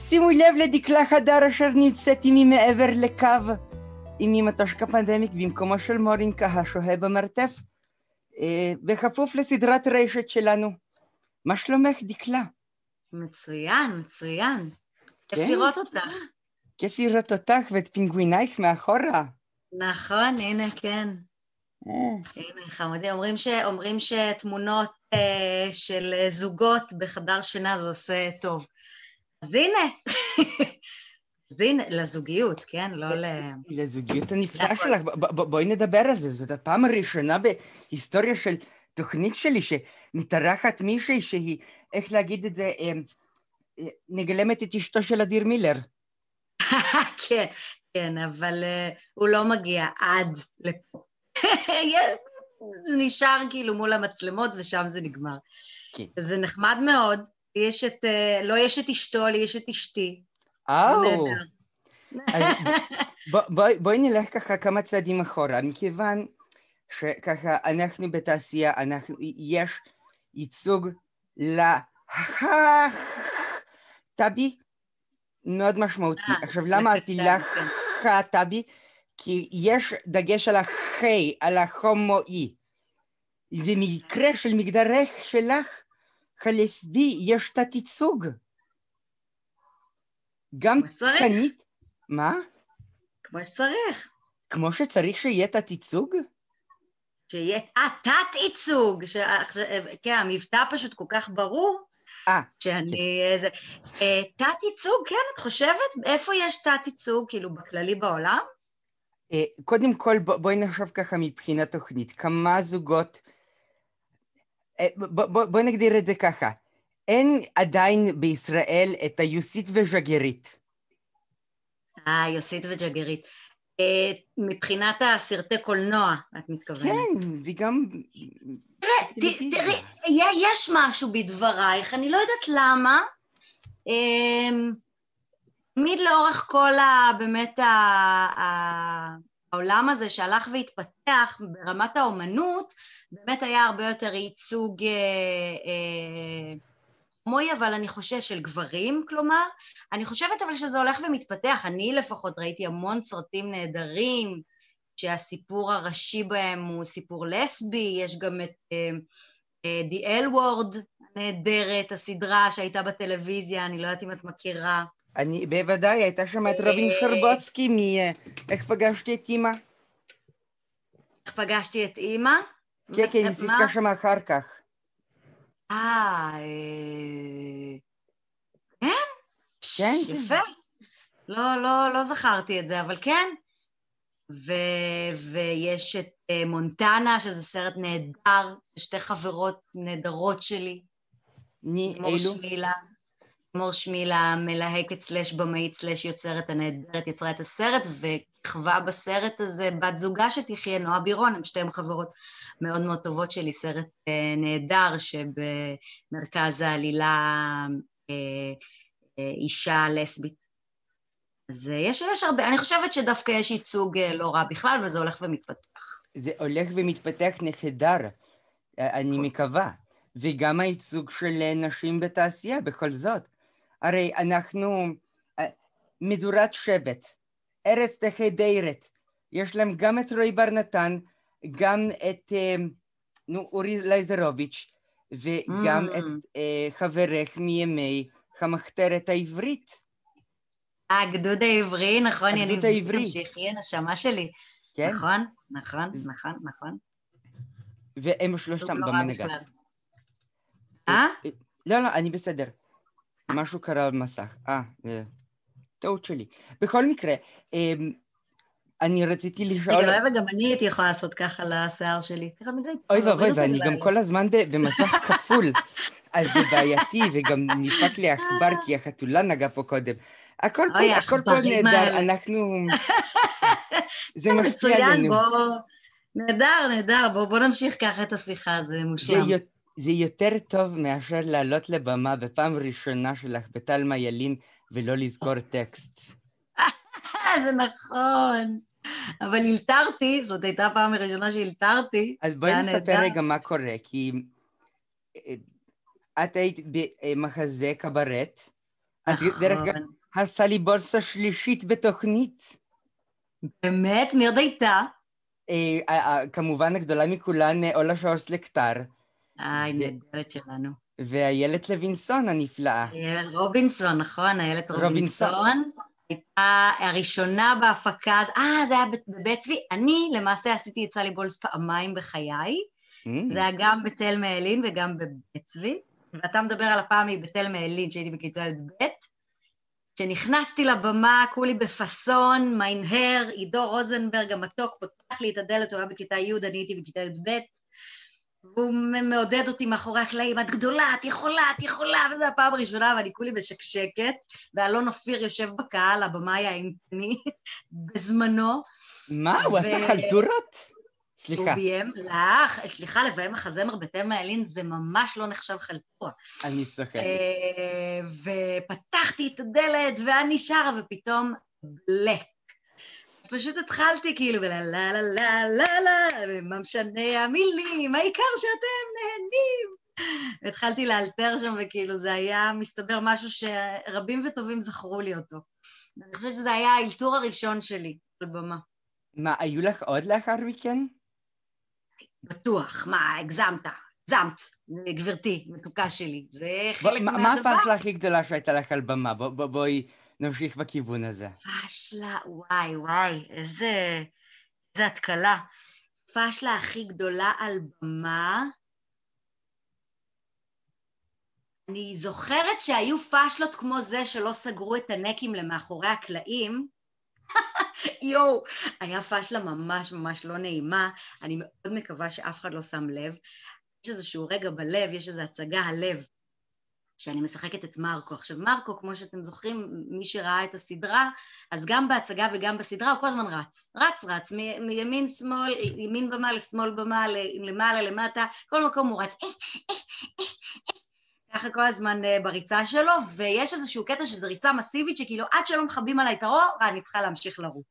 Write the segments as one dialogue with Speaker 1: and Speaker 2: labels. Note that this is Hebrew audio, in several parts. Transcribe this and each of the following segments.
Speaker 1: שימו לב לדקלה חדר אשר נמצאת עימי מעבר לקו, עימי מטושקה פנדמיק במקומו של מורינקה השוהה במרתף, בכפוף לסדרת רשת שלנו. מה שלומך, דקלה?
Speaker 2: מצוין, מצוין. כיף? לראות אותך.
Speaker 1: כיף לראות אותך ואת פינגווינייך מאחורה.
Speaker 2: נכון, הנה, כן. הנה, חמודי. אומרים, ש... אומרים שתמונות אה, של זוגות בחדר שינה זה עושה טוב. אז הנה. אז הנה, לזוגיות, כן? לא ל...
Speaker 1: לזוגיות הנפלאה. שלך, בואי נדבר על זה, זאת הפעם הראשונה בהיסטוריה של תוכנית שלי שמתארחת מישהי שהיא, איך להגיד את זה, אה, מגלמת את אשתו של אדיר מילר.
Speaker 2: כן, כן, אבל אה, הוא לא מגיע עד לפה. זה נשאר כאילו מול המצלמות ושם זה נגמר.
Speaker 1: כן.
Speaker 2: זה נחמד מאוד. יש את, אה, לא יש את אשתו, לי יש את אשתי. זה
Speaker 1: בוא- בואי נלך ככה כמה צעדים אחורה, מכיוון שככה אנחנו בתעשייה, אנחנו, יש ייצוג לטאבי מאוד משמעותי.
Speaker 2: אה,
Speaker 1: עכשיו למה אמרתי
Speaker 2: לקטן, כן.
Speaker 1: לטאבי? כי יש דגש על החי, על החומואי. במקרה של מגדרך שלך, הלסבי, יש תת ייצוג. גם. תקנית, מה?
Speaker 2: כמו שצריך.
Speaker 1: כמו שצריך שיהיה תת ייצוג?
Speaker 2: שיהיה, אה, תת-ייצוג. ש- כן, המבטא פשוט כל כך ברור,
Speaker 1: אה,
Speaker 2: שאני... איזה... אה, תת-ייצוג, כן, את חושבת? איפה יש תת-ייצוג, כאילו, בכללי בעולם?
Speaker 1: אה, קודם כל בוא- בואי נחשוב ככה מבחינה תוכנית, כמה זוגות, אה, בוא- בוא- בואי נגדיר את זה ככה, אין עדיין בישראל את היוסית וז'גרית.
Speaker 2: אה, יוסית וג'גרית. אה, מבחינת הסרטי קולנוע, את מתכוונת.
Speaker 1: כן, וגם...
Speaker 2: תראי, יש משהו בדברייך, אני לא יודעת למה. אמ, תמיד לאורך כל ה... באמת ה... העולם הזה שהלך והתפתח ברמת האומנות, באמת היה הרבה יותר ייצוג אה, אה, הומואי, אבל אני חושבת של גברים, כלומר. אני חושבת אבל שזה הולך ומתפתח. אני לפחות ראיתי המון סרטים נהדרים, שהסיפור הראשי בהם הוא סיפור לסבי, יש גם את אה, אה, The L Word הנהדרת, הסדרה שהייתה בטלוויזיה, אני לא יודעת אם את מכירה.
Speaker 1: אני, בוודאי, הייתה שם את רבין שרבוצקי מ... אה, איך פגשתי את אימא?
Speaker 2: איך פגשתי את אימא?
Speaker 1: כן, כן, היא? שיחקה שם אחר כך.
Speaker 2: אה, אה, כן?
Speaker 1: כן, כן.
Speaker 2: יפה. לא, לא, לא זכרתי את זה, אבל כן. ו, ויש את אה, מונטנה, שזה סרט נהדר, שתי חברות נהדרות שלי,
Speaker 1: מי, אילו?
Speaker 2: שמילה. לימור שמילה, מלהקת סלאש במאית סלאש יוצרת הנהדרת, יצרה את הסרט, וכיכבה בסרט הזה בת זוגה שתחיה, נועה בירון, הן שתיהן חברות מאוד מאוד טובות שלי, סרט אה, נהדר שבמרכז העלילה אה, אה, אישה לסבית. אז אה, יש, יש הרבה, אני חושבת שדווקא יש ייצוג אה, לא רע בכלל, וזה הולך ומתפתח.
Speaker 1: זה הולך ומתפתח נהדר, אה, אני מקווה. וגם הייצוג של נשים בתעשייה, בכל זאת. הרי אנחנו אה, מדורת שבט, ארץ תחי דיירת. יש להם גם את רועי בר נתן, גם את אה, נו, אורי לייזרוביץ', וגם
Speaker 2: Mm.
Speaker 1: את אה, חברך מימי המחתרת העברית.
Speaker 2: אה, הגדוד העברי, נכון,
Speaker 1: הגדוד
Speaker 2: יניב,
Speaker 1: העברי.
Speaker 2: תמשיכי, הנשמה שלי.
Speaker 1: כן?
Speaker 2: נכון, נכון, נכון, נכון.
Speaker 1: והם שלושתם
Speaker 2: לא
Speaker 1: במנהגה.
Speaker 2: בכלל. אה?
Speaker 1: לא, לא, אני בסדר. משהו קרה על מסך. אה, טעות שלי. בכל מקרה, אמ, אני רציתי לשאול...
Speaker 2: רגע, לא, וגם אני הייתי יכולה לעשות ככה לשיער שלי. ככה מדי
Speaker 1: אוי ואבוי, ואני גם. כל הזמן במסך כפול. אז זה בעייתי, וגם נדפק לי העכבר, כי החתולה נגעה פה קודם. הכל פה, הכל פה נהדר. אנחנו... זה משפיע
Speaker 2: מצוין,
Speaker 1: עלינו.
Speaker 2: בוא... נהדר, נהדר, בוא בוא נמשיך ככה את השיחה, זה
Speaker 1: זה
Speaker 2: מושלם.
Speaker 1: זה יותר טוב מאשר לעלות לבמה בפעם ראשונה שלך בתלמה ילין ולא לזכור טקסט.
Speaker 2: אה, זה נכון. אבל הילתרתי, זאת הייתה הפעם הראשונה שהילתרתי.
Speaker 1: אז בואי נספר. רגע מה קורה, כי אה, את היית במחזה קברט, דרך אגב,
Speaker 2: נכון.
Speaker 1: הסליבולס השלישית בתוכנית.
Speaker 2: באמת? מי עוד הייתה?
Speaker 1: אה, אה, אה, כמובן הגדולה מכולן, אה, אולה שורס לקטר,
Speaker 2: איי, נהדרת שלנו.
Speaker 1: ואיילת לוינסון הנפלאה.
Speaker 2: איילת רובינסון, נכון, איילת
Speaker 1: רובינסון.
Speaker 2: הייתה הראשונה בהפקה, אה, זה היה בבית צבי. אני למעשה עשיתי את סלי בולס פעמיים בחיי.
Speaker 1: Mm.
Speaker 2: זה היה גם בתל מעלין וגם בבית צבי. ואתה מדבר על הפעם מבתל מעלין, שהייתי בכיתה י"ב. כשנכנסתי לבמה, כולי בפאסון, מיינהר, עידו רוזנברג המתוק, פותח לי את הדלת, הוא היה בכיתה י', אני הייתי בכיתה י"ב. והוא מעודד אותי מאחורי הקלעים, את גדולה, את יכולה, את יכולה, וזו הפעם הראשונה, ואני כולי משקשקת, ואלון אופיר יושב בקהל, הבמאי האינטימי, בזמנו.
Speaker 1: מה, הוא עשה
Speaker 2: ו-
Speaker 1: חלטורות?
Speaker 2: הוא
Speaker 1: סליחה,
Speaker 2: ביים לך, סליחה, לביים מחזמר בתל מעלין זה ממש לא נחשב חלטורה.
Speaker 1: אני צוחק.
Speaker 2: אה, ופתחתי את הדלת, ואני שרה, ופתאום בלק. אז פשוט התחלתי כאילו, ולה לה לה לה לה לה, מה משנה המילים, העיקר שאתם נהנים. התחלתי לאלתר שם, וכאילו זה היה, מסתבר, משהו שרבים וטובים זכרו לי אותו. אני חושבת שזה היה האלתור הראשון שלי על במה.
Speaker 1: מה, היו לך עוד לאחר מכן?
Speaker 2: בטוח, מה, הגזמת, הגזמת, גברתי, מתוקה שלי, זה חלק
Speaker 1: מה מה
Speaker 2: מהדבר.
Speaker 1: הפשלה הכי גדולה שהייתה לך על במה? בוא- בוא- בואי נמשיך בכיוון הזה.
Speaker 2: פשלה, וואי, וואי, איזה, איזה התקלה. פשלה הכי גדולה על במה. אני זוכרת שהיו פשלות כמו זה שלא סגרו את הנקים למאחורי הקלעים. יואו, היה פשלה ממש ממש לא נעימה, אני מאוד מקווה שאף אחד לא שם לב. יש איזשהו רגע בלב, יש איזו הצגה הלב, שאני משחקת את מרקו. עכשיו מרקו, כמו שאתם זוכרים, מי שראה את הסדרה, אז גם בהצגה וגם בסדרה הוא כל הזמן רץ. רץ, רץ, מ- מימין שמאל, ימין במה לשמאל במה, למעלה למטה, כל מקום הוא רץ. אה, אה, אה. ככה כל הזמן בריצה שלו, ויש איזשהו קטע שזו ריצה מסיבית, שכאילו עד שלא מכבים עליי את האור, אני צריכה להמשיך לרוץ.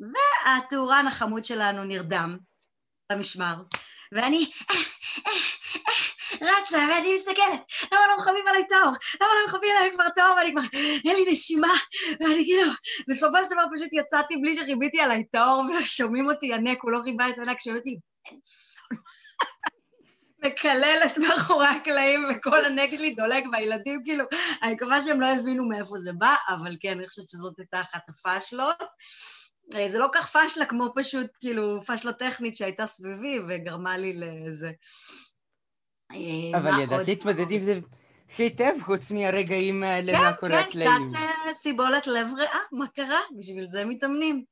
Speaker 2: והטורן החמוד שלנו נרדם במשמר, ואני רצה, ואני מסתכלת, למה לא מכבים עליי את האור? למה לא מכבים עליי כבר את האור? ואני כבר, אין לי נשימה, ואני כאילו, בסופו של דבר פשוט יצאתי בלי שחיביתי עליי את האור, ושומעים אותי ינק, הוא לא חיבה את הענק, שומעים אותי. מקללת מאחורי הקלעים, וכל הנק שלי דולק, והילדים כאילו, אני מקווה שהם לא הבינו מאיפה זה בא, אבל כן, אני חושבת שזאת הייתה אחת הפאשלות. אה, זה לא כך פאשלה כמו פשוט, כאילו, פאשלה טכנית שהייתה סביבי וגרמה לי לזה. אה,
Speaker 1: אבל
Speaker 2: עוד?
Speaker 1: להתמודד עם זה היטב, חוץ מהרגעים האלה
Speaker 2: כן,
Speaker 1: מאחורי
Speaker 2: כן,
Speaker 1: הקלעים.
Speaker 2: קצת אה, סיבולת לב ריאה, מה קרה? בשביל זה מתאמנים.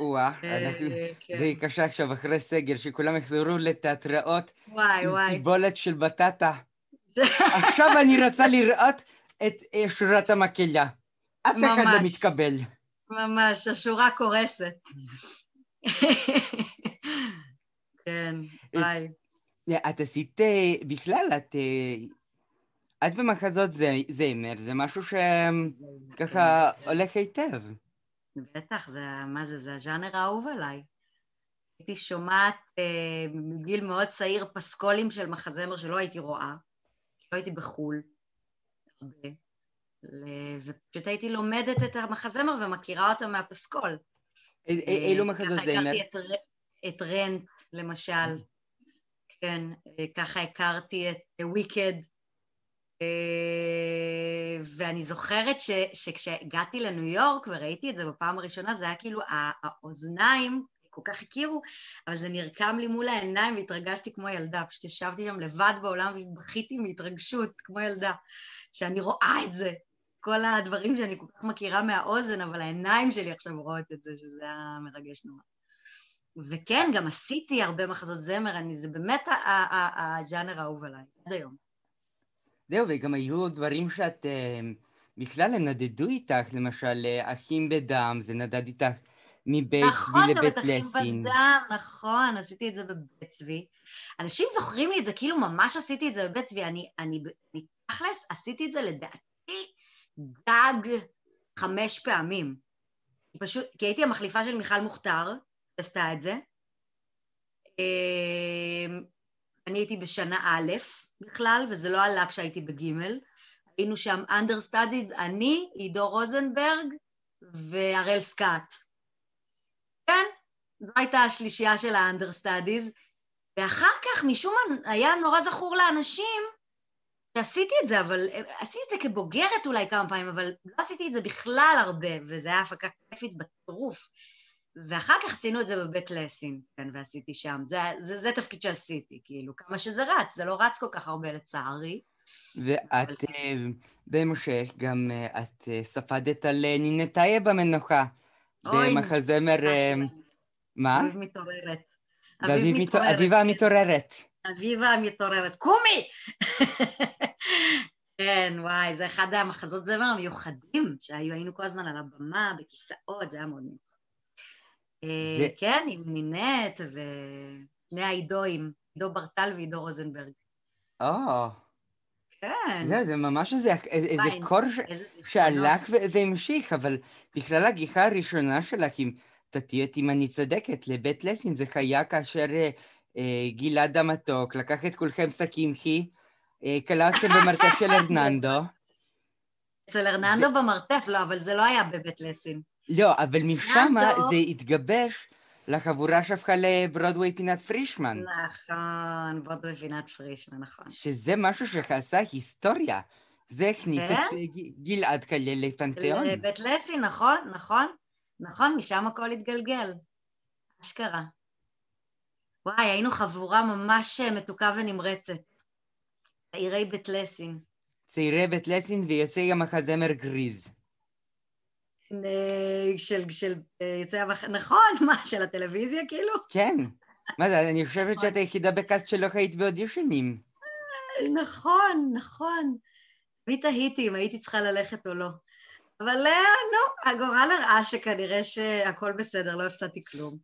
Speaker 1: וואה,
Speaker 2: אה, כן.
Speaker 1: זה יהיה קשה עכשיו אחרי סגר, שכולם יחזרו לתיאטראות
Speaker 2: וואי, וואי.
Speaker 1: סיבולת של בטטה. עכשיו אני רוצה לראות את שורת המקהלה. אף אחד לא. מתקבל.
Speaker 2: ממש, השורה קורסת. כן, וואי.
Speaker 1: את עשית, אה, בכלל, את... אה, את ומחזות זה- זמר, זה משהו שככה הולך היטב.
Speaker 2: בטח, זה, מה זה, זה הז'אנר האהוב עליי. הייתי שומעת אה, מגיל מאוד צעיר פסקולים של מחזמר שלא הייתי רואה, כי לא הייתי בחו"ל הרבה, ופשוט הייתי לומדת את המחזמר ומכירה אותה מהפסקול.
Speaker 1: אילו
Speaker 2: אה,
Speaker 1: מחזות
Speaker 2: ככה
Speaker 1: זמר?
Speaker 2: הכרתי את, ר- את רנט, למשל, כן, אה, ככה הכרתי את וויקד, ואני זוכרת ש, שכשהגעתי לניו יורק וראיתי את זה בפעם הראשונה, זה היה כאילו הא- האוזניים כל כך הכירו, אבל זה נרקם לי מול העיניים והתרגשתי כמו ילדה, פשוט ישבתי שם לבד בעולם ובכיתי מהתרגשות כמו ילדה, שאני רואה את זה. כל הדברים שאני כל כך מכירה מהאוזן, אבל העיניים שלי עכשיו רואות את זה, שזה היה מרגש נורא. וכן, גם עשיתי הרבה מחזות זמר, אני, זה באמת הז'אנר האהוב עליי, עד היום.
Speaker 1: זהו, וגם היו דברים שאת... אה, בכלל הם נדדו איתך, למשל, אה, אחים בדם, זה נדד איתך מבית
Speaker 2: נכון,
Speaker 1: צבי
Speaker 2: גם
Speaker 1: לבית
Speaker 2: את אחים
Speaker 1: לסין.
Speaker 2: בדם, נכון, עשיתי את זה בבית צבי. אנשים זוכרים לי את זה, כאילו ממש עשיתי את זה בבית צבי. אני, אני, אני תכלס עשיתי את זה לדעתי גג חמש פעמים. פשוט, כי הייתי המחליפה של מיכל מוכתר, שעשתה את זה. אמ, אני הייתי בשנה א' בכלל, וזה לא עלה כשהייתי בג', היינו שם understudies, אני, עידו רוזנברג והראל סקאט. כן, זו הייתה השלישייה של ה-understudies, ואחר כך משום מה היה נורא זכור לאנשים שעשיתי את זה, אבל עשיתי את זה כבוגרת אולי כמה פעמים, אבל לא עשיתי את זה בכלל הרבה, וזו הייתה הפקה כיפית בטירוף. ואחר כך עשינו את זה בבית לסין, כן, ועשיתי שם. זה, זה, זה תפקיד שעשיתי, כאילו, כמה שזה רץ, זה לא רץ כל כך הרבה לצערי.
Speaker 1: ואת אבל... אה, בהמשך גם אה, את אה, ספדת על נינטאיה במנוחה, במחזמר... מה?
Speaker 2: אביב מתעוררת.
Speaker 1: אביב מתעוררת. אביבה המתעוררת.
Speaker 2: אביבה המתעוררת. קומי! כן, וואי, זה אחד המחזות זמר המיוחדים שהיו, היינו כל הזמן על הבמה, בכיסאות, זה היה מאוד מיוחד. זה... כן, עם נינט ושני העידואים, עידו ברטל ועידו רוזנברג.
Speaker 1: או.
Speaker 2: כן.
Speaker 1: זה, זה ממש איזה, איזה קור ש... שהלך והמשיך, אבל בכלל הגיחה הראשונה שלך, אם אותי אם אני צודקת, לבית לסין, זה היה כאשר אה, גלעד המתוק לקח את כולכם סכימחי, אה, קלטתם במרתף של ארננדו.
Speaker 2: אצל ארננדו במרתף, לא, אבל זה לא היה בבית לסין.
Speaker 1: לא, אבל משם זה התגבש לחבורה שהפכה לברודווי פינת פרישמן.
Speaker 2: נכון, ברודווי פינת פרישמן, נכון.
Speaker 1: שזה משהו שעשה היסטוריה. זה הכניס את כן? גלעד קלל לפנתיאון.
Speaker 2: לבית לסין, נכון, נכון. נכון, משם הכל התגלגל. אשכרה. וואי, היינו חבורה ממש מתוקה ונמרצת. צעירי בית לסין.
Speaker 1: צעירי בית לסין ויוצאי המחזמר גריז.
Speaker 2: של, של אה, יוצאי המח... נכון, מה, של הטלוויזיה כאילו?
Speaker 1: כן. מה זה, אני חושבת שאת היחידה בקאסט שלא היית באודישנים.
Speaker 2: נכון, נכון. מי תהיתי אם הייתי צריכה ללכת או לא. אבל אה, נו, הגורל הראה שכנראה שהכל בסדר, לא הפסדתי כלום.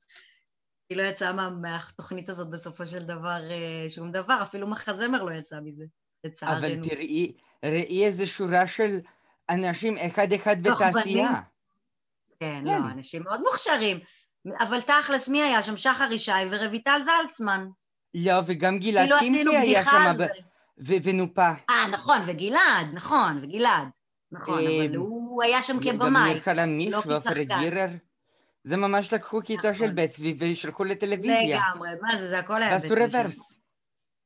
Speaker 2: היא לא יצאה מה, מהתוכנית הזאת בסופו של דבר אה, שום דבר, אפילו מחזמר לא יצא מזה, לצערנו.
Speaker 1: אבל תראי, ראי איזה שורה של אנשים אחד-אחד בתעשייה.
Speaker 2: כן, לא, כן, אנשים מאוד מוכשרים. אבל תכלס, מי היה שם? שחר ישי ורויטל זלצמן.
Speaker 1: לא, וגם גלעד טימקי היה שם, ונופה.
Speaker 2: אה, נכון, וגלעד, נכון, וגלעד. נכון, אבל אה, הוא היה שם כבמאי,
Speaker 1: גם לא ועופר גירר. זה ממש לקחו כיתה של נכון. בית צבי ושלחו לטלוויזיה.
Speaker 2: לגמרי, מה זה, זה הכל היה
Speaker 1: בית צבי ועשו רוורס.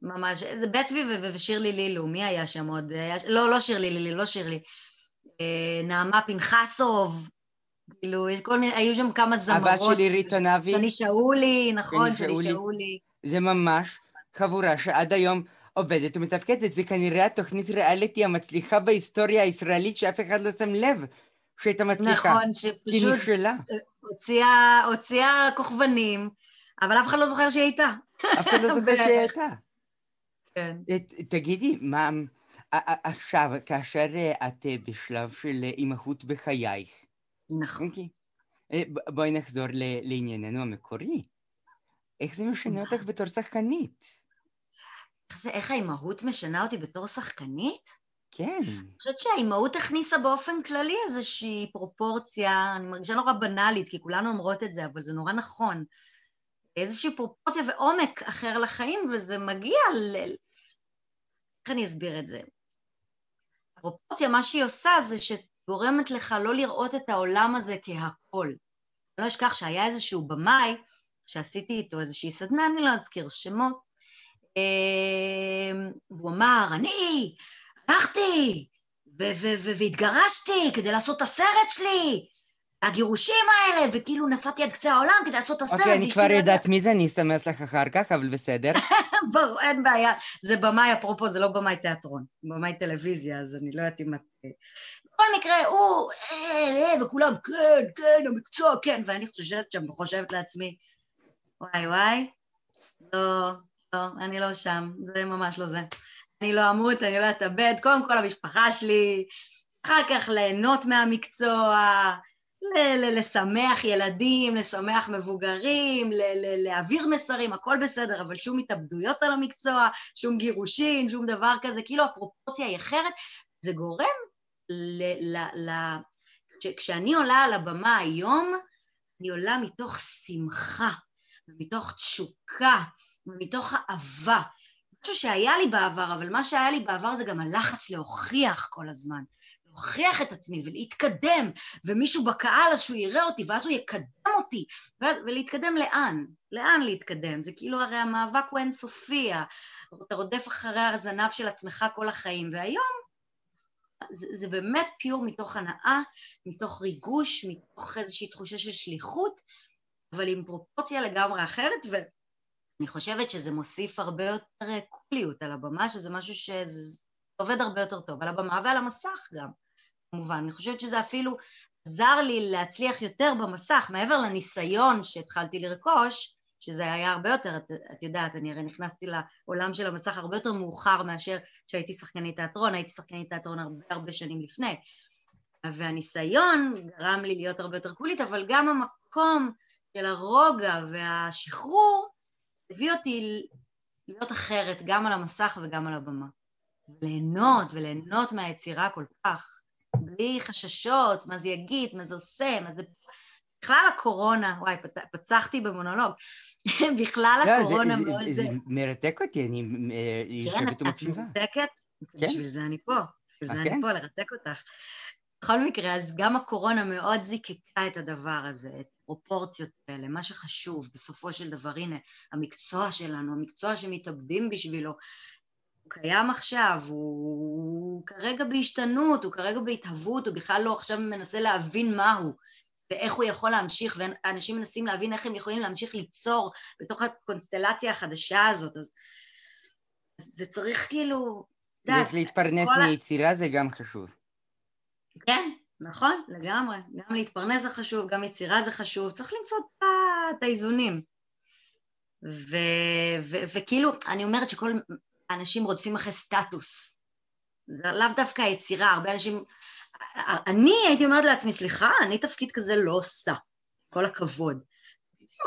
Speaker 2: ממש, זה בית צבי ושירלי לילו, מי היה שם עוד? לא, לא שירלי לילי, לא שירלי. אה, נעמה פנחסוב, כאילו, יש כל מיני, היו שם כמה זמרות.
Speaker 1: הבת שלי ריטה נבי.
Speaker 2: שני שאולי, נכון, שני שאולי.
Speaker 1: זה ממש חבורה שעד היום עובדת ומתפקדת. זה כנראה התוכנית ריאליטי המצליחה בהיסטוריה הישראלית שאף אחד לא שם לב שהייתה מצליחה.
Speaker 2: נכון, שפשוט הוציאה, הוציאה כוכבנים, אבל אף אחד לא זוכר שהיא הייתה.
Speaker 1: אף אחד לא זוכר שהיא הייתה.
Speaker 2: כן.
Speaker 1: תגידי, מה... עכשיו, כאשר את בשלב של אימהות בחייך,
Speaker 2: נכון.
Speaker 1: אוקיי. אה, בואי נחזור לענייננו המקורי. איך זה משנה אותך בתור שחקנית?
Speaker 2: איך, זה, איך האימהות משנה אותי בתור שחקנית?
Speaker 1: כן.
Speaker 2: אני חושבת שהאימהות הכניסה באופן כללי איזושהי פרופורציה, אני מרגישה נורא בנאלית, כי כולנו אומרות את זה, אבל זה נורא נכון. איזושהי פרופורציה ועומק אחר לחיים, וזה מגיע ל... איך אני אסביר את זה? הפרופורציה, מה שהיא עושה זה ש... גורמת לך לא לראות את העולם הזה כהכול. אני לא אשכח שהיה איזשהו במאי, שעשיתי איתו איזושהי סדנה, אני לא אזכיר שמות, אמ, הוא אמר, אני הלכתי והתגרשתי כדי לעשות את הסרט שלי, הגירושים האלה, וכאילו נסעתי עד קצה העולם כדי לעשות את הסרט.
Speaker 1: אוקיי, אני כבר יודעת מי זה, אני אסמס לך אחר כך, אבל בסדר.
Speaker 2: ברור, אין בעיה. זה במאי, אפרופו, זה לא במאי תיאטרון, במאי טלוויזיה, אז אני לא יודעת אם את... בכל מקרה, הוא, אה, אה, וכולם, כן, כן, המקצוע, כן, ואני חושבת שם וחושבת לעצמי, וואי וואי, לא, לא, אני לא שם, זה ממש לא זה. אני לא אמות, אני לא אתאבד, קודם כל המשפחה שלי, אחר כך ליהנות מהמקצוע, לשמח ילדים, לשמח מבוגרים, להעביר מסרים, הכל בסדר, אבל שום התאבדויות על המקצוע, שום גירושין, שום דבר כזה, כאילו הפרופורציה היא אחרת, זה גורם ל... ל, ל כשאני עולה על הבמה היום, אני עולה מתוך שמחה, ומתוך תשוקה, ומתוך אהבה. משהו שהיה לי בעבר, אבל מה שהיה לי בעבר זה גם הלחץ להוכיח כל הזמן. להוכיח את עצמי ולהתקדם, ומישהו בקהל אז שהוא יראה אותי, ואז הוא יקדם אותי, ולהתקדם לאן? לאן להתקדם? זה כאילו הרי המאבק הוא אינסופי, אתה רודף אחרי הזנב של עצמך כל החיים, והיום זה, זה באמת פיור מתוך הנאה, מתוך ריגוש, מתוך איזושהי תחושה של שליחות, אבל עם פרופורציה לגמרי אחרת, ואני חושבת שזה מוסיף הרבה יותר קוליות על הבמה, שזה משהו שעובד הרבה יותר טוב, על הבמה ועל המסך גם. כמובן. אני חושבת שזה אפילו עזר לי להצליח יותר במסך, מעבר לניסיון שהתחלתי לרכוש, שזה היה הרבה יותר, את, את יודעת, אני הרי נכנסתי לעולם של המסך הרבה יותר מאוחר מאשר כשהייתי שחקנית תיאטרון, הייתי שחקנית תיאטרון הרבה הרבה שנים לפני. והניסיון גרם לי להיות הרבה יותר קולית, אבל גם המקום של הרוגע והשחרור הביא אותי להיות אחרת, גם על המסך וגם על הבמה. ליהנות וליהנות מהיצירה כל כך. בלי חששות, מה זה יגיד, מה זה עושה, מה זה... בכלל הקורונה, וואי, פצחתי במונולוג, בכלל לא, הקורונה
Speaker 1: מאוד... זה מרתק אותי, אני
Speaker 2: כן, את מרתקת? כן. בשביל זה אני פה, בשביל זה אני כן? פה, לרתק אותך. בכל מקרה, אז גם הקורונה מאוד זיקקה את הדבר הזה, את הפרופורציות האלה, מה שחשוב, בסופו של דבר, הנה, המקצוע שלנו, המקצוע שמתאבדים בשבילו, הוא קיים עכשיו, הוא, הוא כרגע בהשתנות, הוא כרגע בהתהוות, הוא בכלל לא עכשיו מנסה להבין מהו ואיך הוא יכול להמשיך, ואנשים מנסים להבין איך הם יכולים להמשיך ליצור בתוך הקונסטלציה החדשה הזאת, אז זה צריך כאילו...
Speaker 1: צריך להתפרנס מיצירה ה... זה גם חשוב.
Speaker 2: כן, נכון, לגמרי. גם להתפרנס זה חשוב, גם יצירה זה חשוב, צריך למצוא את האיזונים. וכאילו, אני אומרת שכל אנשים רודפים אחרי סטטוס. לאו דווקא היצירה, הרבה אנשים... אני הייתי אומרת לעצמי, סליחה, אני תפקיד כזה לא עושה, כל הכבוד.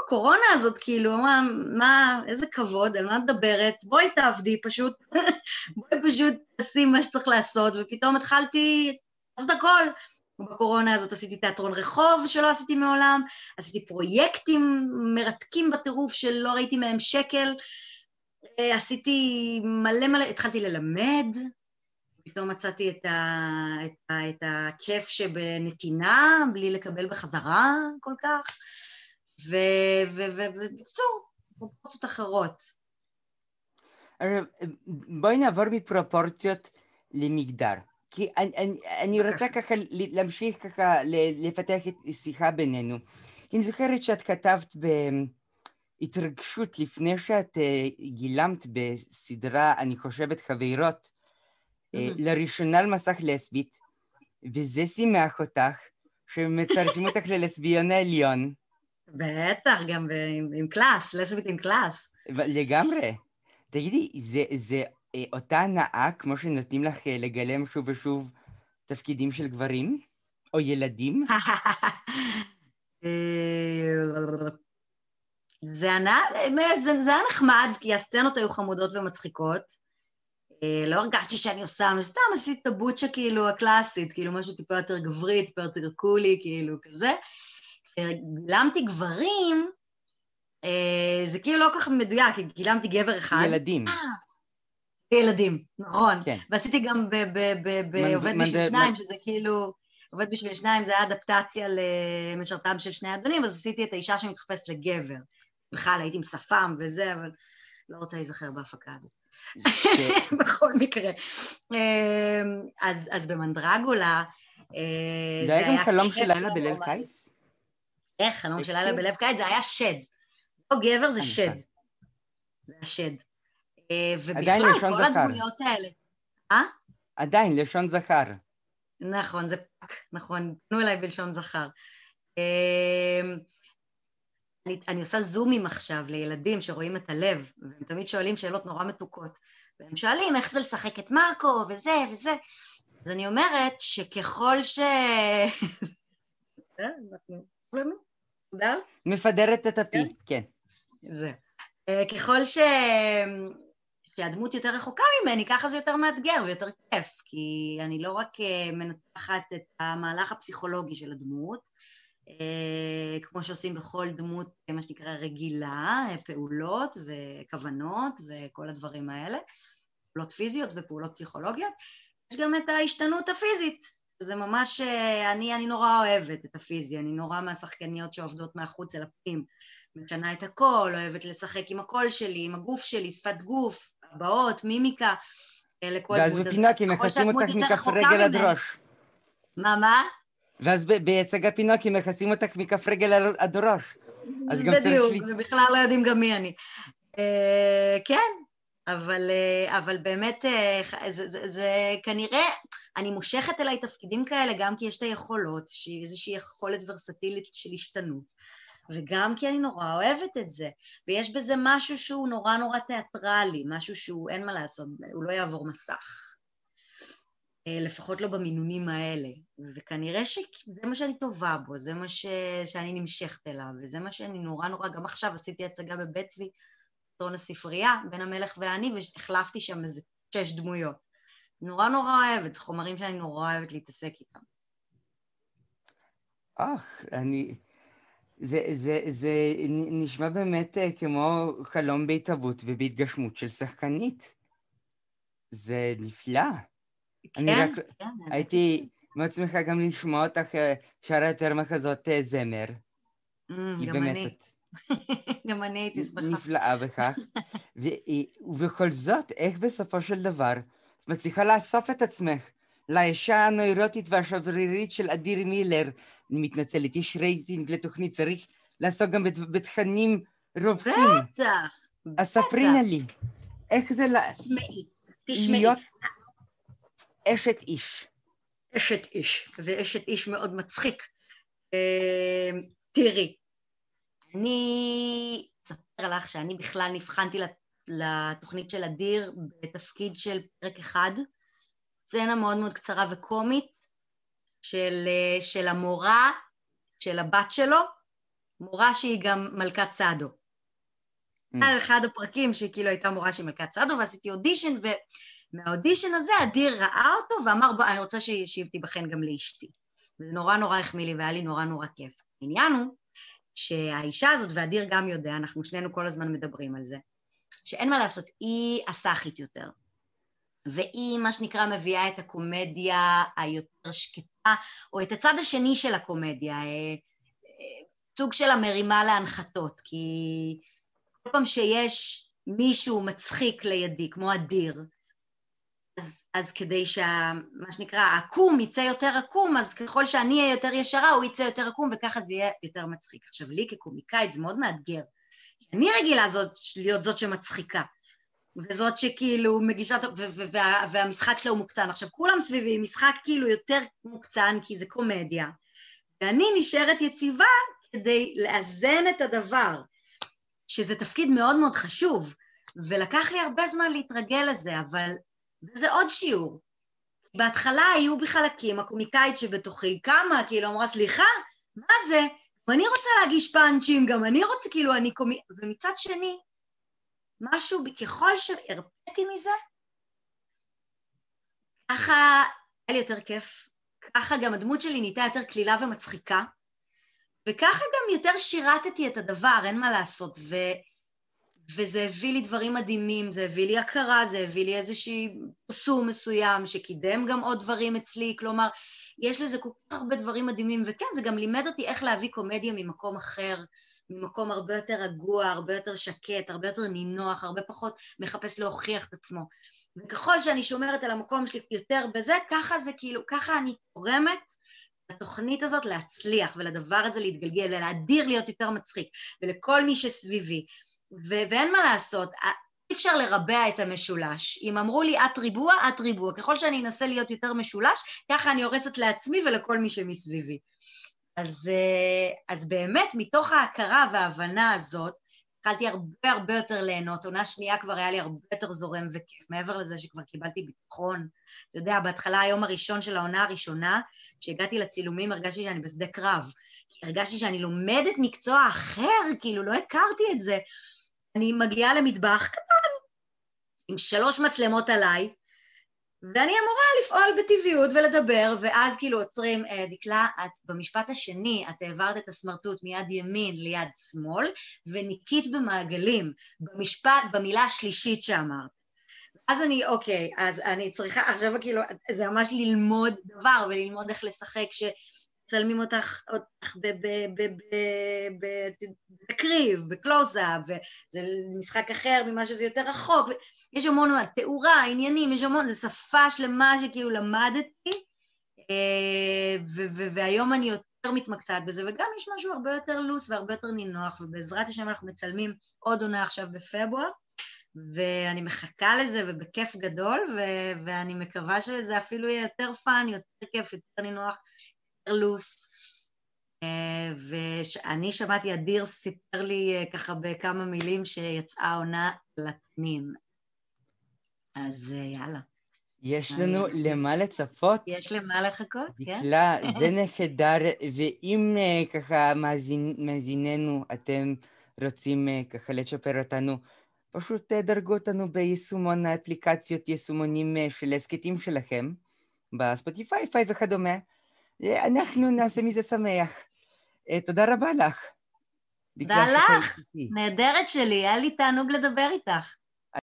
Speaker 2: הקורונה הזאת, כאילו, מה, מה, איזה כבוד, על מה את מדברת? בואי תעבדי פשוט, בואי פשוט תעשי מה שצריך לעשות, ופתאום התחלתי לעשות הכל. בקורונה הזאת עשיתי תיאטרון רחוב שלא עשיתי מעולם, עשיתי פרויקטים מרתקים בטירוף שלא ראיתי מהם שקל, עשיתי מלא מלא, התחלתי ללמד, פתאום מצאתי את, ה, את, ה, את הכיף שבנתינה, בלי לקבל בחזרה כל כך, ובקיצור, פרופורציות אחרות.
Speaker 1: בואי נעבור מפרופורציות למגדר. כי אני, אני, אני רוצה ככה להמשיך ככה לפתח את השיחה בינינו. אני זוכרת שאת כתבת ב... התרגשות לפני שאת uh, גילמת בסדרה, אני חושבת, חברות, uh, לראשונה על מסך לסבית, וזה שימח אותך, שמצרפים אותך ללסביון העליון.
Speaker 2: בטח, גם עם, עם class, לסבית עם class.
Speaker 1: לגמרי. תגידי, זה, זה אה, אותה הנאה כמו שנותנים לך לגלם שוב ושוב תפקידים של גברים? או ילדים?
Speaker 2: זה, היה נחמד, כי הסצנות היו חמודות ומצחיקות. אה, לא הרגשתי שאני עושה, סתם עשיתי את ה butch כאילו הקלאסית, כאילו משהו טיפה יותר גברי, טיפה יותר קולי, כאילו כזה. גילמתי גברים, אה, זה כאילו לא כל כך מדויק, כי גילמתי גבר אחד.
Speaker 1: ילדים.
Speaker 2: ילדים, נכון. כן. ועשיתי גם בעובד בשביל שניים, שזה כאילו... עובד בשביל שניים זה היה אדפטציה למשרתם של שני אדונים, אז עשיתי את האישה שמתחפשת לגבר. בכלל הייתי עם שפם וזה, אבל לא רוצה להיזכר בהפקה הזאת. בכל מקרה. אמ, אז, אז במנדרגולה,
Speaker 1: אה, זה היה גם חלום של לילה בלב קיץ?
Speaker 2: איך, חלום של לילה בלב קיץ? זה היה שד. לא גבר, זה שד. זה היה שד. אה, ובכלל, כל הדמויות האלה. אה?
Speaker 1: עדיין, לשון זכר.
Speaker 2: נכון, זה fuck, נכון, פנו אליי בלשון זכר. אני, אני עושה זומים עכשיו לילדים שרואים את הלב, והם תמיד שואלים שאלות נורא מתוקות. והם שואלים איך זה לשחק את מרקו, וזה וזה. אז אני אומרת שככל ש...
Speaker 1: מפדרת את הפי, כן.
Speaker 2: זה. אה, ככל ש... שהדמות יותר רחוקה ממני, ככה זה יותר מאתגר ויותר כיף, כי אני לא רק אה, מנתחת את המהלך הפסיכולוגי של הדמות, אה, כמו שעושים בכל דמות, מה שנקרא רגילה, פעולות וכוונות וכל הדברים האלה, פעולות פיזיות ופעולות פסיכולוגיות. יש גם את ההשתנות הפיזית, זה ממש, אה, אני, אני נורא אוהבת את הפיזי, אני נורא מהשחקניות שעובדות מהחוץ אל הפנים, משנה את הקול, אוהבת לשחק עם הקול שלי, עם הגוף שלי, שפת גוף, הבעות, מימיקה,
Speaker 1: אה, לכל דמות. ואז בפינוקי מכסים אותך מכף רגל עד ראש.
Speaker 2: מה, מה?
Speaker 1: ואז בהצג הפינוקי מכסים אותך מכף רגל עד ראש.
Speaker 2: אז גם בדיוק, ובכלל לא יודעים גם מי אני. אה, כן, אבל, אבל באמת, זה, זה, זה כנראה, אני מושכת אליי תפקידים כאלה גם כי יש את היכולות, איזושהי יכולת ורסטילית של השתנות, וגם כי אני נורא אוהבת את זה, ויש בזה משהו שהוא נורא נורא תיאטרלי, משהו שהוא, אין מה לעשות, הוא לא יעבור מסך. אה, לפחות לא במינונים האלה, וכנראה שזה מה שאני טובה בו, זה מה ש... שאני נמשכת אליו, וזה מה שאני נורא נורא, גם עכשיו עשיתי הצגה בבית צבי, תיאטרון הספרייה, בין המלך ואני, והחלפתי שם איזה שש דמויות. נורא נורא אוהבת, חומרים שאני נורא אוהבת להתעסק איתם.
Speaker 1: אך, אני... זה, זה, זה נשמע באמת אה, כמו חלום בהתהוות ובהתגשמות של שחקנית. זה נפלא.
Speaker 2: כן, אני רק כן.
Speaker 1: הייתי מאוד שמחה גם לשמוע אותך אה, שרה יותר מחזות אה, זמר.
Speaker 2: Mm, גם אני. גם אני הייתי שמחה.
Speaker 1: נפלאה בכך. ובכל זאת, איך בסופו של דבר מצליחה לאסוף את עצמך לאישה הנוירוטית והשברירית של אדיר מילר. אני מתנצלת, יש רייטינג לתוכנית, צריך לעסוק גם בתכנים רווחים.
Speaker 2: בטח.
Speaker 1: אז ספרי נא לי, איך זה
Speaker 2: תשמעי, תשמעי.
Speaker 1: אשת איש.
Speaker 2: אשת איש, ואשת איש מאוד מצחיק. אה, תראי, אני אספר לך שאני בכלל נבחנתי לתוכנית של אדיר בתפקיד של פרק אחד, סצנה מאוד מאוד קצרה וקומית של, של המורה, של הבת שלו, מורה שהיא גם מלכת סעדו. Mm. אחד הפרקים שכאילו הייתה מורה שהיא מלכת סעדו, ועשיתי אודישן, ומהאודישן הזה אדיר ראה אותו ואמר, בוא, אני רוצה שהיא תיבחן גם לאשתי. וזה נורא נורא החמיא לי והיה לי נורא נורא כיף. העניין הוא שהאישה הזאת, ואדיר גם יודע, אנחנו שנינו כל הזמן מדברים על זה, שאין מה לעשות, היא הסאחית יותר. והיא, מה שנקרא, מביאה את הקומדיה היותר שקטה, או את הצד השני של הקומדיה, אה, אה, סוג של המרימה להנחתות, כי כל פעם שיש מישהו מצחיק לידי, כמו אדיר, אז, אז כדי שמה שנקרא העקום יצא יותר עקום, אז ככל שאני אהיה יותר ישרה, הוא יצא יותר עקום, וככה זה יהיה יותר מצחיק. עכשיו, לי כקומיקאית זה מאוד מאתגר, אני רגילה זאת, להיות זאת שמצחיקה, וזאת שכאילו מגישה, וה, והמשחק שלה הוא מוקצן. עכשיו, כולם סביבי, משחק כאילו יותר מוקצן, כי זה קומדיה, ואני נשארת יציבה כדי לאזן את הדבר, שזה תפקיד מאוד מאוד חשוב, ולקח לי הרבה זמן להתרגל לזה, אבל זה עוד שיעור. בהתחלה היו בי חלקים, הקומיקאית שבתוכי קמה, כאילו אמרה, סליחה, מה זה? ואני רוצה להגיש פאנצ'ים, גם אני רוצה, כאילו, אני קומי... ומצד שני, משהו, ככל שהרפאתי מזה, ככה היה לי יותר כיף, ככה גם הדמות שלי נהייתה יותר קלילה ומצחיקה, וככה גם יותר שירתתי את הדבר, אין מה לעשות, ו... וזה הביא לי דברים מדהימים, זה הביא לי הכרה, זה הביא לי איזשהי פרסום מסוים שקידם גם עוד דברים אצלי, כלומר, יש לזה כל כך הרבה דברים מדהימים, וכן, זה גם לימד אותי איך להביא קומדיה ממקום אחר, ממקום הרבה יותר רגוע, הרבה יותר שקט, הרבה יותר נינוח, הרבה פחות מחפש להוכיח את עצמו. וככל שאני שומרת על המקום שלי יותר בזה, ככה זה כאילו, ככה אני תורמת לתוכנית הזאת להצליח ולדבר הזה להתגלגל ולהדיר להיות יותר מצחיק ולכל מי שסביבי. ו- ואין מה לעשות, אי אפשר לרבע את המשולש. אם אמרו לי את ריבוע, את ריבוע. ככל שאני אנסה להיות יותר משולש, ככה אני הורסת לעצמי ולכל מי שמסביבי. אז, אה, אז באמת, מתוך ההכרה וההבנה הזאת, התחלתי הרבה הרבה יותר ליהנות. עונה שנייה כבר היה לי הרבה יותר זורם וכיף, מעבר לזה שכבר קיבלתי ביטחון. אתה יודע, בהתחלה, היום הראשון של העונה הראשונה, כשהגעתי לצילומים הרגשתי שאני בשדה קרב. הרגשתי שאני לומדת מקצוע אחר, כאילו לא הכרתי את זה. אני מגיעה למטבח קטן, עם שלוש מצלמות עליי, ואני אמורה לפעול בטבעיות ולדבר, ואז כאילו עוצרים, אה, דקלה, את במשפט השני, את העברת את הסמרטוט מיד ימין ליד שמאל, וניקית במעגלים, במשפט, במילה השלישית שאמרת. אז אני, אוקיי, אז אני צריכה, עכשיו כאילו, זה ממש ללמוד דבר וללמוד איך לשחק, שמצלמים אותך, אותך בקריב, בקלוזאפ, וזה משחק אחר ממה שזה יותר רחוק, יש המון תאורה, עניינים, יש המון, זו שפה שלמה שכאילו למדתי, אה, והיום אני יותר מתמקצעת בזה, וגם יש משהו הרבה יותר loose והרבה יותר נינוח, ובעזרת השם אנחנו מצלמים עוד עונה עכשיו בפברואר, ואני מחכה לזה ובכיף גדול, ואני מקווה שזה אפילו יהיה יותר fun, יותר כיף, יותר נינוח, loose. אה, ואני שמעתי, אדיר סיפר לי אה, ככה בכמה מילים שיצאה עונה לתנים. אז אה, יאללה.
Speaker 1: יש לנו אני... למה לצפות.
Speaker 2: יש למה לחכות, כן.
Speaker 1: דקלה, זה נהדר, ואם ככה מאזין, מאזיננו, אתם רוצים ככה לצ'פר אותנו, פשוט דרגו אותנו ביישומון האפליקציות, יישומונים של הסכתים שלכם, בספוטיפיי, פיי וכדומה. אנחנו נעשה מזה שמח. תודה רבה לך.
Speaker 2: תודה לך, נהדרת שלי, היה לי תענוג לדבר איתך.